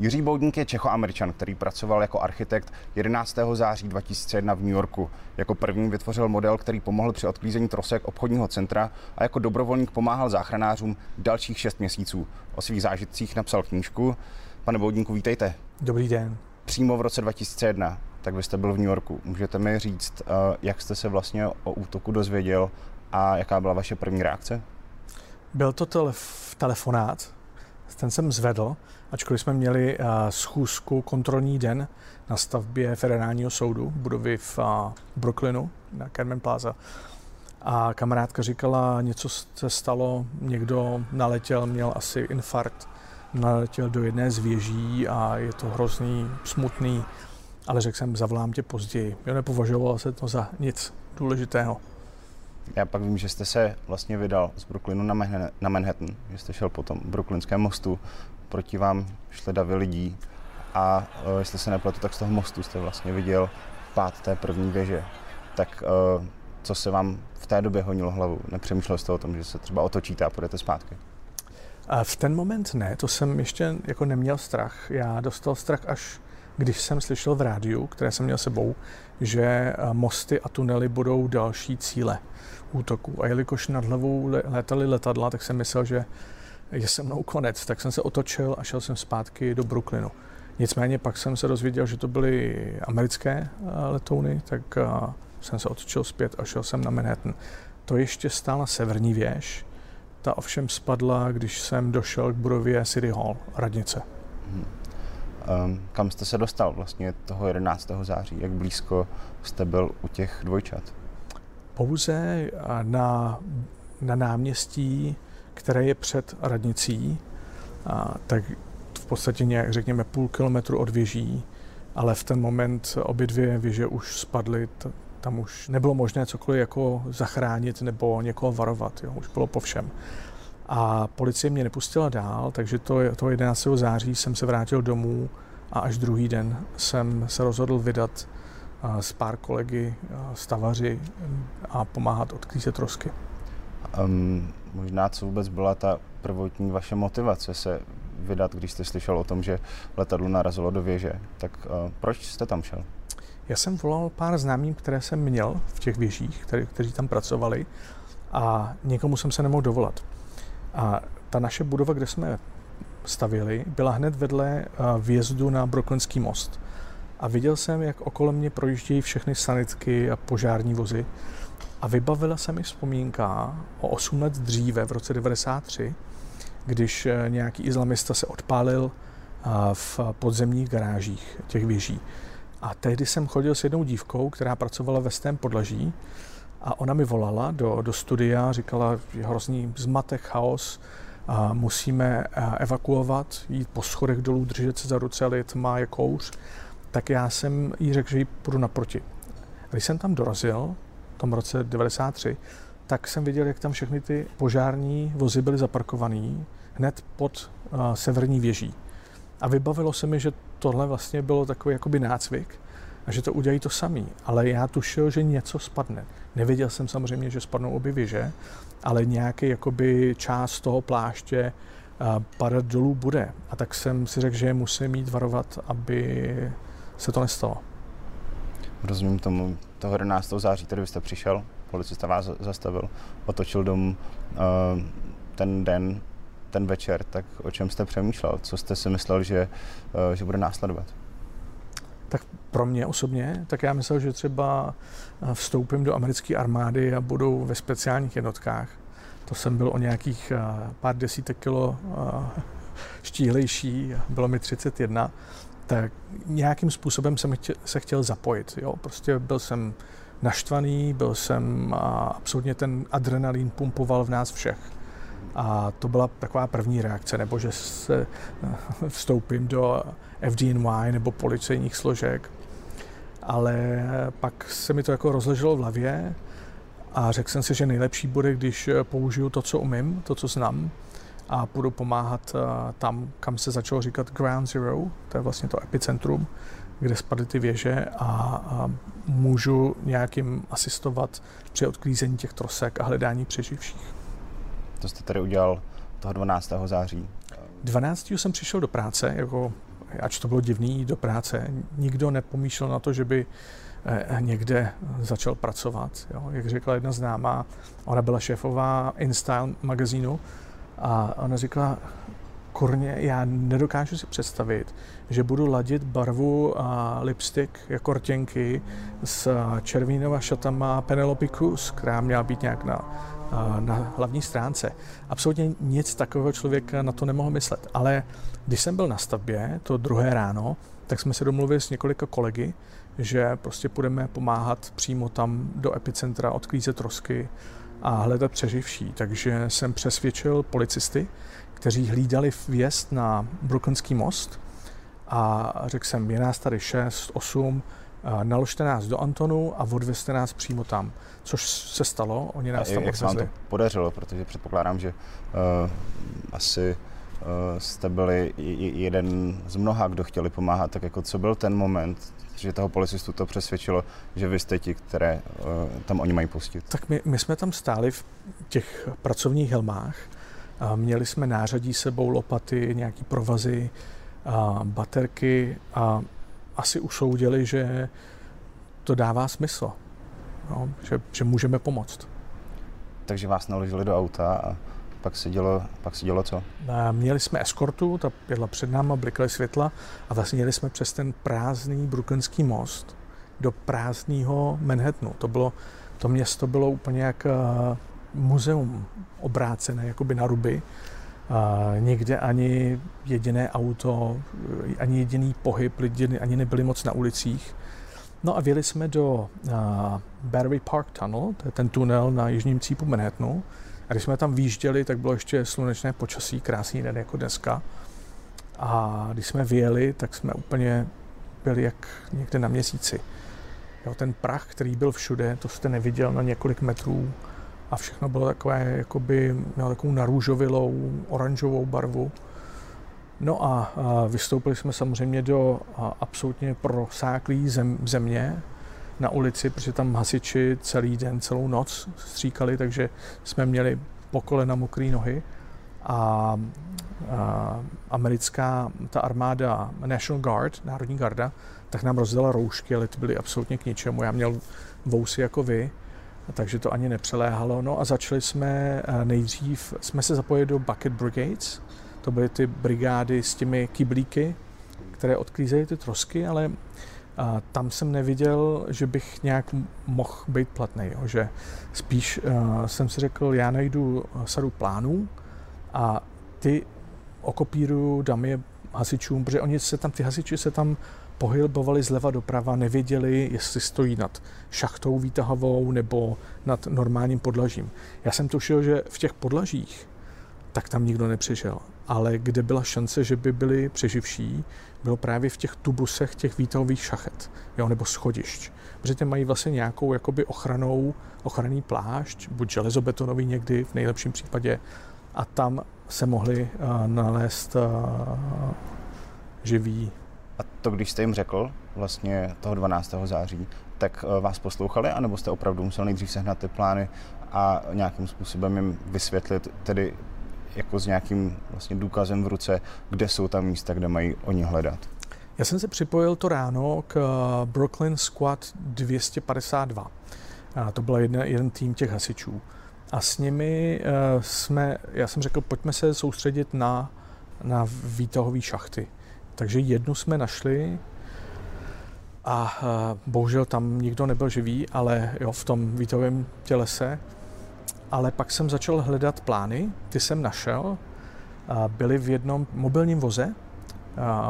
Jiří Boudník je Čechoameričan, který pracoval jako architekt 11. září 2001 v New Yorku. Jako první vytvořil model, který pomohl při odklízení trosek obchodního centra a jako dobrovolník pomáhal záchranářům dalších šest měsíců. O svých zážitcích napsal knížku. Pane Boudníku, vítejte. Dobrý den. Přímo v roce 2001, tak vy jste byl v New Yorku. Můžete mi říct, eh, jak jste se vlastně o útoku dozvěděl a jaká byla vaše první reakce? Byl to telef- telefonát, ten jsem zvedl, ačkoliv jsme měli uh, schůzku kontrolní den na stavbě federálního soudu, budovy v uh, Brooklynu na Carmen Plaza. A kamarádka říkala, něco se stalo, někdo naletěl, měl asi infarkt, naletěl do jedné z věží a je to hrozný, smutný, ale řekl jsem, zavolám tě později. Jo, nepovažoval se to za nic důležitého. Já pak vím, že jste se vlastně vydal z Brooklynu na, Manhattan, na Manhattan že jste šel po tom Brooklynském mostu, proti vám šly davy lidí a uh, jestli se nepletu, tak z toho mostu jste vlastně viděl pád té první věže. Tak uh, co se vám v té době honilo hlavu? Nepřemýšlel jste o tom, že se třeba otočíte a půjdete zpátky? A v ten moment ne, to jsem ještě jako neměl strach. Já dostal strach až když jsem slyšel v rádiu, které jsem měl sebou, že mosty a tunely budou další cíle útoku. A jelikož nad hlavou létaly letadla, tak jsem myslel, že je se mnou konec. Tak jsem se otočil a šel jsem zpátky do Brooklynu. Nicméně pak jsem se dozvěděl, že to byly americké eh, letouny, tak eh, jsem se otočil zpět a šel jsem na Manhattan. To ještě stála severní věž, ta ovšem spadla, když jsem došel k budově City Hall, radnice. Hmm. Um, kam jste se dostal vlastně toho 11. září? Jak blízko jste byl u těch dvojčat? Pouze na, na náměstí, které je před radnicí, a, tak v podstatě nějak, řekněme, půl kilometru od věží, ale v ten moment obě dvě věže už spadly, tam už nebylo možné cokoliv jako zachránit nebo někoho varovat, jo, už bylo po všem. A policie mě nepustila dál, takže to, to 11. září jsem se vrátil domů a až druhý den jsem se rozhodl vydat s pár kolegy stavaři a pomáhat odklízet trosky. Um, možná co vůbec byla ta prvotní vaše motivace se vydat, když jste slyšel o tom, že letadlo narazilo do věže. Tak uh, proč jste tam šel? Já jsem volal pár známým, které jsem měl v těch věžích, který, kteří tam pracovali a někomu jsem se nemohl dovolat. A ta naše budova, kde jsme stavili, byla hned vedle vjezdu na Brooklynský most. A viděl jsem, jak okolo mě projíždějí všechny sanitky a požární vozy. A vybavila se mi vzpomínka o 8 let dříve, v roce 93, když e, nějaký islamista se odpálil v podzemních garážích těch věží. A tehdy jsem chodil s jednou dívkou, která pracovala ve stém podlaží a ona mi volala do, do studia, říkala, že hrozný zmatek, chaos, a musíme evakuovat, jít po schodech dolů, držet se za ruce, ale je tma, je kouř. Tak já jsem jí řekl, že jí půjdu naproti. Když jsem tam dorazil, v tom roce 93, tak jsem viděl, jak tam všechny ty požární vozy byly zaparkované hned pod uh, severní věží. A vybavilo se mi, že tohle vlastně bylo takový jakoby nácvik, a že to udělají to samý. Ale já tušil, že něco spadne. Nevěděl jsem samozřejmě, že spadnou obě věže, ale nějaký jakoby část toho pláště padat dolů bude. A tak jsem si řekl, že musím mít varovat, aby se to nestalo. Rozumím tomu. Toho 11. září tedy jste přišel, policista vás zastavil, otočil dom ten den, ten večer, tak o čem jste přemýšlel? Co jste si myslel, že, že bude následovat? tak pro mě osobně, tak já myslel, že třeba eh, vstoupím do americké armády a budu ve speciálních jednotkách. To jsem byl o nějakých eh, pár desítek kilo eh, štíhlejší, bylo mi 31, tak nějakým způsobem jsem se chtěl zapojit. Jo? Prostě byl jsem naštvaný, byl jsem a absolutně ten adrenalin pumpoval v nás všech. A to byla taková první reakce, nebo že se vstoupím do FDNY nebo policejních složek. Ale pak se mi to jako rozleželo v hlavě a řekl jsem si, že nejlepší bude, když použiju to, co umím, to, co znám a budu pomáhat eh, tam, kam se začalo říkat Ground Zero, to je vlastně to epicentrum, kde spadly ty věže a, a můžu nějakým asistovat při odklízení těch trosek a hledání přeživších. To jste tady udělal toho 12. září. 12. jsem přišel do práce jako ač to bylo divný do práce, nikdo nepomýšlel na to, že by eh, někde začal pracovat. Jo. Jak řekla jedna známá, ona byla šéfová InStyle magazínu a ona říkala, kurně, já nedokážu si představit, že budu ladit barvu a lipstick jako rtěnky s červínova šatama Penelope Cruz, která měla být nějak na, na hlavní stránce. Absolutně nic takového člověka na to nemohl myslet. Ale když jsem byl na stavbě, to druhé ráno, tak jsme se domluvili s několika kolegy, že prostě půjdeme pomáhat přímo tam do epicentra, odklízet trosky a hledat přeživší. Takže jsem přesvědčil policisty, kteří hlídali vjezd na Brooklynský most a řekl jsem, je nás tady 6, 8, naložte nás do Antonu a odvezte nás přímo tam, což se stalo, oni nás a tam jak se vám to podařilo, protože předpokládám, že uh, asi uh, jste byli jeden z mnoha, kdo chtěli pomáhat, tak jako co byl ten moment, že toho policistu to přesvědčilo, že vy jste ti, které uh, tam oni mají pustit? Tak my, my jsme tam stáli v těch pracovních helmách a měli jsme nářadí sebou, lopaty, nějaký provazy, a baterky a asi usoudili, že to dává smysl, no, že, že můžeme pomoct. Takže vás naložili do auta a pak se dělo, pak se dělo co? A měli jsme eskortu, ta jela před náma, blikaly světla a vlastně jeli jsme přes ten prázdný Brooklynský most do prázdného Manhattanu. To, bylo, to město bylo úplně jak uh, muzeum obrácené jakoby na ruby. Uh, nikde ani jediné auto, ani jediný pohyb, lidi ani nebyli moc na ulicích. No a věli jsme do uh, Battery Park Tunnel, to je ten tunel na jižním cípu Manhattanu, když jsme tam výjížděli, tak bylo ještě slunečné počasí, krásný den jako dneska. A když jsme vyjeli, tak jsme úplně byli jak někde na měsíci. Jo, ten prach, který byl všude, to jste neviděl na několik metrů a všechno bylo takové, jakoby mělo takovou narůžovilou, oranžovou barvu. No a, a vystoupili jsme samozřejmě do a, absolutně prosáklý zem, země, na ulici, protože tam hasiči celý den, celou noc stříkali, takže jsme měli po kolena mokré nohy. A, a americká ta armáda National Guard, Národní garda, tak nám rozdala roušky, ale ty byly absolutně k ničemu. Já měl vousy jako vy, takže to ani nepřeléhalo. No a začali jsme nejdřív, jsme se zapojili do Bucket Brigades, to byly ty brigády s těmi kyblíky, které odklízejí ty trosky, ale a tam jsem neviděl, že bych nějak mohl být platný, že spíš uh, jsem si řekl, já najdu sadu plánů a ty okopíruju, dám je hasičům, protože oni se tam, ty hasiči se tam pohybovali zleva doprava, nevěděli, jestli stojí nad šachtou výtahovou nebo nad normálním podlažím. Já jsem tušil, že v těch podlažích tak tam nikdo nepřišel. Ale kde byla šance, že by byli přeživší, bylo právě v těch tubusech těch výtahových šachet, jo, nebo schodišť. Protože mají vlastně nějakou jakoby ochranou, ochranný plášť, buď železobetonový někdy, v nejlepším případě, a tam se mohli uh, nalézt uh, živí. A to, když jste jim řekl vlastně toho 12. září, tak uh, vás poslouchali, anebo jste opravdu musel nejdřív sehnat ty plány a nějakým způsobem jim vysvětlit tedy jako s nějakým vlastně důkazem v ruce, kde jsou tam místa, kde mají oni hledat. Já jsem se připojil to ráno k eh, Brooklyn Squad 252. A to byl jeden, jeden tým těch hasičů. A s nimi uh, jsme, já jsem řekl, pojďme se soustředit na, na výtahové šachty. Takže jednu jsme našli a uh, bohužel tam nikdo nebyl živý, ale jo, v tom výtahovém tělese ale pak jsem začal hledat plány, ty jsem našel, byly v jednom mobilním voze,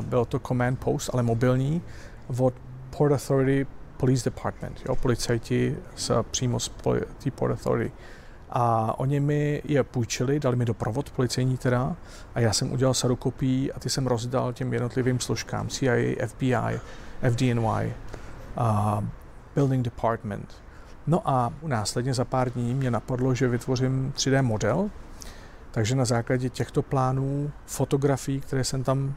bylo to command post, ale mobilní, od Port Authority Police Department, jo, policajti z, přímo z té Port Authority. A oni mi je půjčili, dali mi doprovod policejní teda a já jsem udělal sadu kopií a ty jsem rozdal těm jednotlivým složkám CIA, FBI, FDNY, uh, Building Department, No a následně za pár dní mě napadlo, že vytvořím 3D model, takže na základě těchto plánů, fotografií, které jsem tam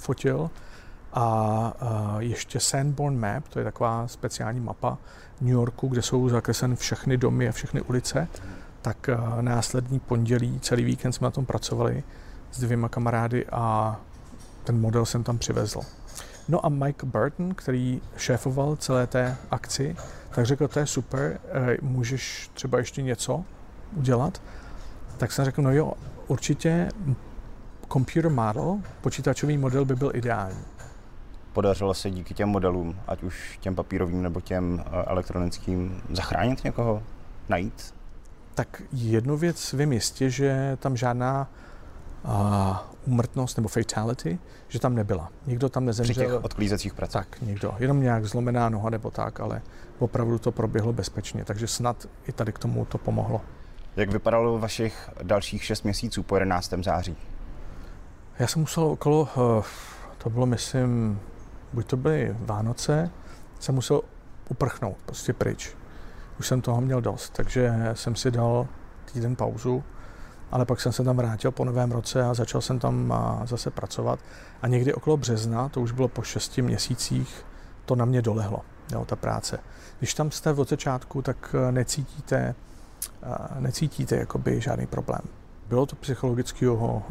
fotil, a, ještě Sanborn Map, to je taková speciální mapa New Yorku, kde jsou zakresleny všechny domy a všechny ulice, tak následní pondělí, celý víkend jsme na tom pracovali s dvěma kamarády a ten model jsem tam přivezl. No a Mike Burton, který šéfoval celé té akci, tak řekl, to je super, eh, můžeš třeba ještě něco udělat. Tak jsem řekl, no jo, určitě computer model, počítačový model by byl ideální. Podařilo se díky těm modelům, ať už těm papírovým nebo těm eh, elektronickým, zachránit někoho? Najít? Tak jednu věc vím jistě, že tam žádná umrtnost nebo fatality, že tam nebyla. Nikdo tam nezemřel. Při těch odklízecích pracích. Tak, nikdo. Jenom nějak zlomená noha nebo tak, ale opravdu to proběhlo bezpečně, takže snad i tady k tomu to pomohlo. Jak vypadalo vašich dalších šest měsíců po 11. září? Já jsem musel okolo, eh, to bylo myslím, buď to byly Vánoce, jsem musel uprchnout prostě pryč. Už jsem toho měl dost, takže jsem si dal týden pauzu ale pak jsem se tam vrátil po novém roce a začal jsem tam zase pracovat. A někdy okolo března, to už bylo po šesti měsících, to na mě dolehlo, jo, ta práce. Když tam jste od začátku, tak e, necítíte, e, necítíte jakoby žádný problém. Bylo to psychologického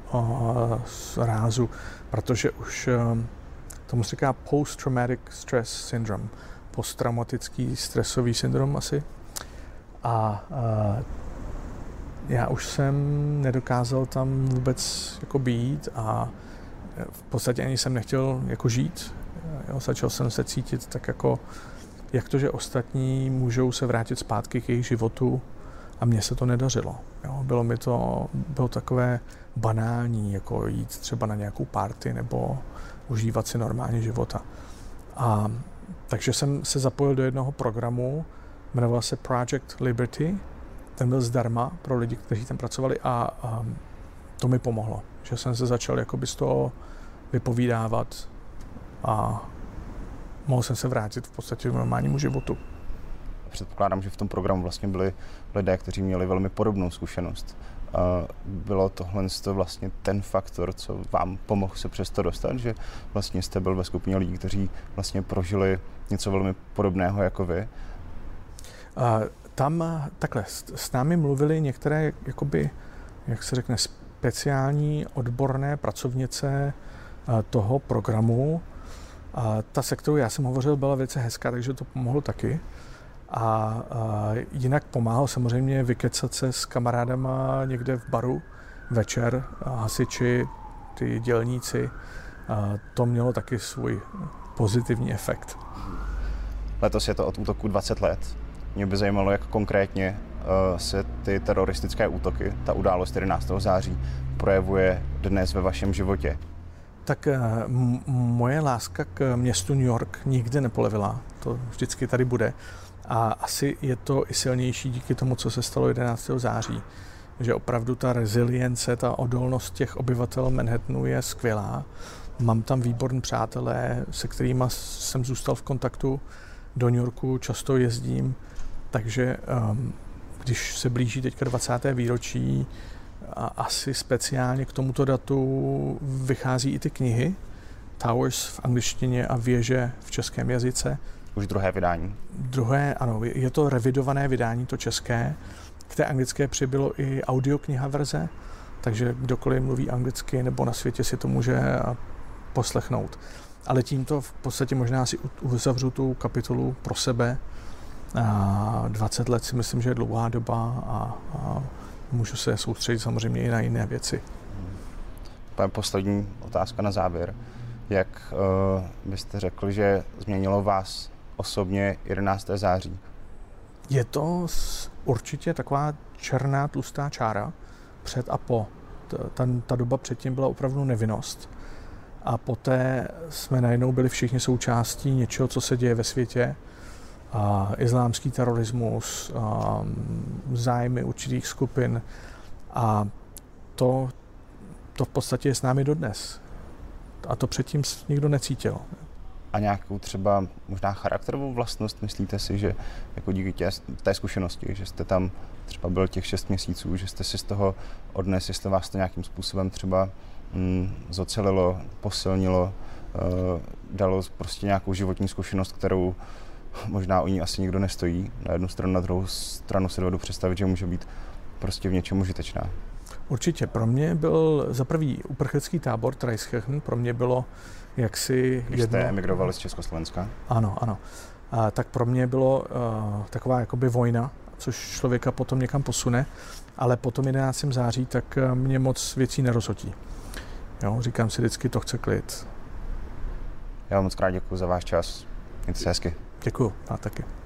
rázu, protože už e, tomu se říká post-traumatic stress syndrome, posttraumatický stresový syndrom asi. A, a já už jsem nedokázal tam vůbec jako být a v podstatě ani jsem nechtěl jako žít. Jo, začal jsem se cítit tak jako, jak to, že ostatní můžou se vrátit zpátky k jejich životu a mně se to nedařilo. Jo, bylo mi to, bylo takové banální, jako jít třeba na nějakou party nebo užívat si normálně života. A takže jsem se zapojil do jednoho programu, jmenoval se Project Liberty, ten byl zdarma pro lidi, kteří tam pracovali a, a to mi pomohlo, že jsem se začal jakoby z toho vypovídávat a mohl jsem se vrátit v podstatě k normálnímu životu. Předpokládám, že v tom programu vlastně byli lidé, kteří měli velmi podobnou zkušenost. Bylo tohle to vlastně ten faktor, co vám pomohl se přesto dostat, že vlastně jste byl ve skupině lidí, kteří vlastně prožili něco velmi podobného jako vy? Tam takhle s námi mluvili některé, jakoby, jak se řekne, speciální odborné pracovnice eh, toho programu. A ta, se kterou já jsem hovořil, byla velice hezká, takže to pomohlo taky. A, a jinak pomáhal samozřejmě vykecat se s kamarádama někde v baru večer, hasiči, ty dělníci. A to mělo taky svůj pozitivní efekt. Letos je to od útoku 20 let. Mě by zajímalo, jak konkrétně uh, se ty teroristické útoky, ta událost 11. září, projevuje dnes ve vašem životě. Tak uh, m- moje láska k městu New York nikdy nepolevila. To vždycky tady bude. A asi je to i silnější díky tomu, co se stalo 11. září. Že opravdu ta rezilience, ta odolnost těch obyvatel Manhattanu je skvělá. Mám tam výborní přátelé, se kterými jsem zůstal v kontaktu. Do New Yorku často jezdím takže um, když se blíží teďka 20. výročí, a asi speciálně k tomuto datu vychází i ty knihy, Towers v angličtině a Věže v českém jazyce. Už druhé vydání. Druhé, ano, je to revidované vydání, to české. K té anglické přibylo i audiokniha verze, takže kdokoliv mluví anglicky nebo na světě si to může poslechnout. Ale tímto v podstatě možná si uzavřu tu kapitolu pro sebe, 20 let si myslím, že je dlouhá doba a, a můžu se soustředit samozřejmě i na jiné věci. Pane, poslední otázka na závěr. Jak uh, byste řekl, že změnilo vás osobně 11. září? Je to určitě taková černá tlustá čára před a po. Ta, ta doba předtím byla opravdu nevinnost. A poté jsme najednou byli všichni součástí něčeho, co se děje ve světě a islámský terorismus, a zájmy určitých skupin a to, to v podstatě je s námi dodnes. A to předtím nikdo necítil. A nějakou třeba možná charakterovou vlastnost, myslíte si, že jako díky tě, té zkušenosti, že jste tam třeba byl těch šest měsíců, že jste si z toho odnes, jestli vás to nějakým způsobem třeba mm, zocelilo, posilnilo, uh, dalo prostě nějakou životní zkušenost, kterou možná o ní asi nikdo nestojí. Na jednu stranu, na druhou stranu se dovedu představit, že může být prostě v něčem užitečná. Určitě. Pro mě byl za prvý uprchlický tábor Traiskirchen, pro mě bylo jaksi Když jedno... jste emigrovali z Československa? Ano, ano. A, tak pro mě bylo uh, taková jakoby vojna, což člověka potom někam posune, ale po tom 11. září tak uh, mě moc věcí nerozhodí. Jo, říkám si vždycky, to chce klid. Já vám moc krát děkuji za váš čas. Mějte se hezky. Děkuji, a taky.